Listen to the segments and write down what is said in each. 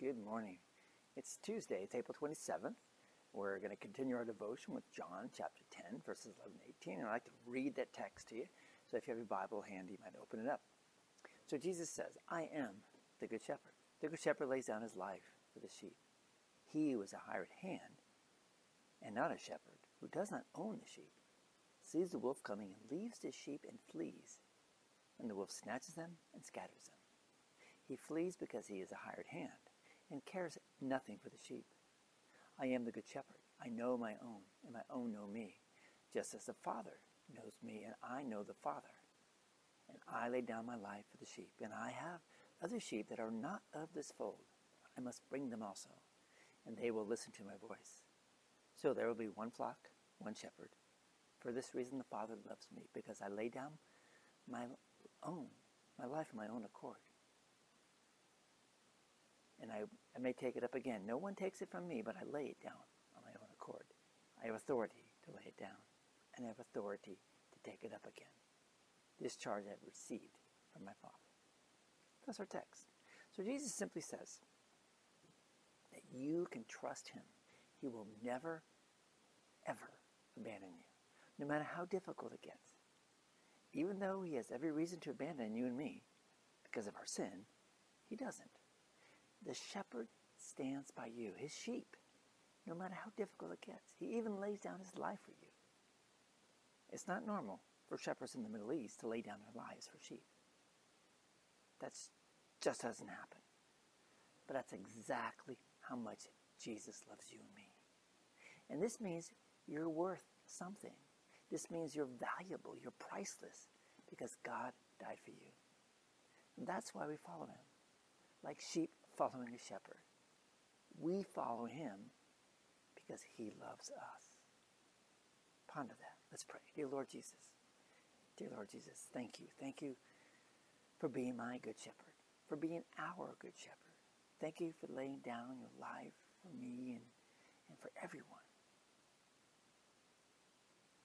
Good morning. It's Tuesday, it's April 27th. We're going to continue our devotion with John chapter 10, verses 11 to 18. And I'd like to read that text to you. So if you have your Bible handy, you might open it up. So Jesus says, I am the Good Shepherd. The Good Shepherd lays down his life for the sheep. He was a hired hand and not a shepherd, who does not own the sheep, sees the wolf coming and leaves the sheep and flees. And the wolf snatches them and scatters them. He flees because he is a hired hand and cares nothing for the sheep. I am the good shepherd. I know my own, and my own know me, just as the Father knows me, and I know the Father. And I lay down my life for the sheep, and I have other sheep that are not of this fold. I must bring them also, and they will listen to my voice. So there will be one flock, one shepherd. For this reason the Father loves me, because I lay down my own, my life of my own accord and I, I may take it up again. No one takes it from me, but I lay it down on my own accord. I have authority to lay it down, and I have authority to take it up again. This charge I have received from my Father. That's our text. So Jesus simply says that you can trust him. He will never, ever abandon you, no matter how difficult it gets. Even though he has every reason to abandon you and me because of our sin, he doesn't. The shepherd stands by you, his sheep, no matter how difficult it gets. He even lays down his life for you. It's not normal for shepherds in the Middle East to lay down their lives for sheep. That just doesn't happen. But that's exactly how much Jesus loves you and me. And this means you're worth something. This means you're valuable, you're priceless, because God died for you. And that's why we follow him. Like sheep following a shepherd. We follow him because he loves us. Ponder that. Let's pray. Dear Lord Jesus, dear Lord Jesus, thank you. Thank you for being my good shepherd, for being our good shepherd. Thank you for laying down your life for me and, and for everyone.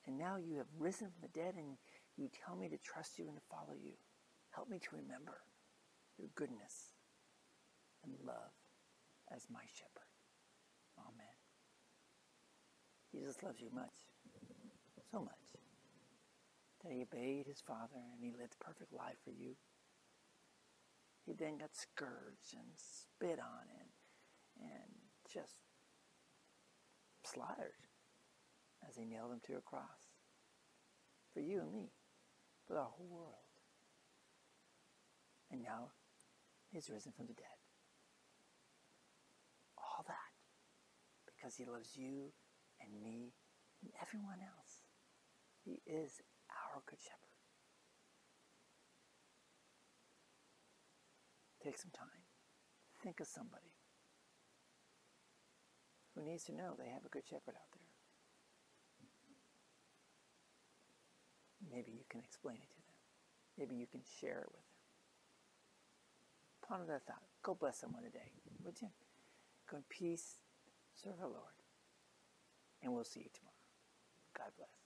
And now you have risen from the dead and you tell me to trust you and to follow you. Help me to remember your goodness as my shepherd. Amen. Jesus loves you much, so much, that he obeyed his Father and he lived a perfect life for you. He then got scourged and spit on and, and just slaughtered as he nailed him to a cross for you and me, for the whole world. And now he's risen from the dead that because he loves you and me and everyone else. He is our good shepherd. Take some time. Think of somebody who needs to know they have a good shepherd out there. Maybe you can explain it to them. Maybe you can share it with them. Ponder that thought. Go bless someone today, would you? Go in peace. Serve the Lord. And we'll see you tomorrow. God bless.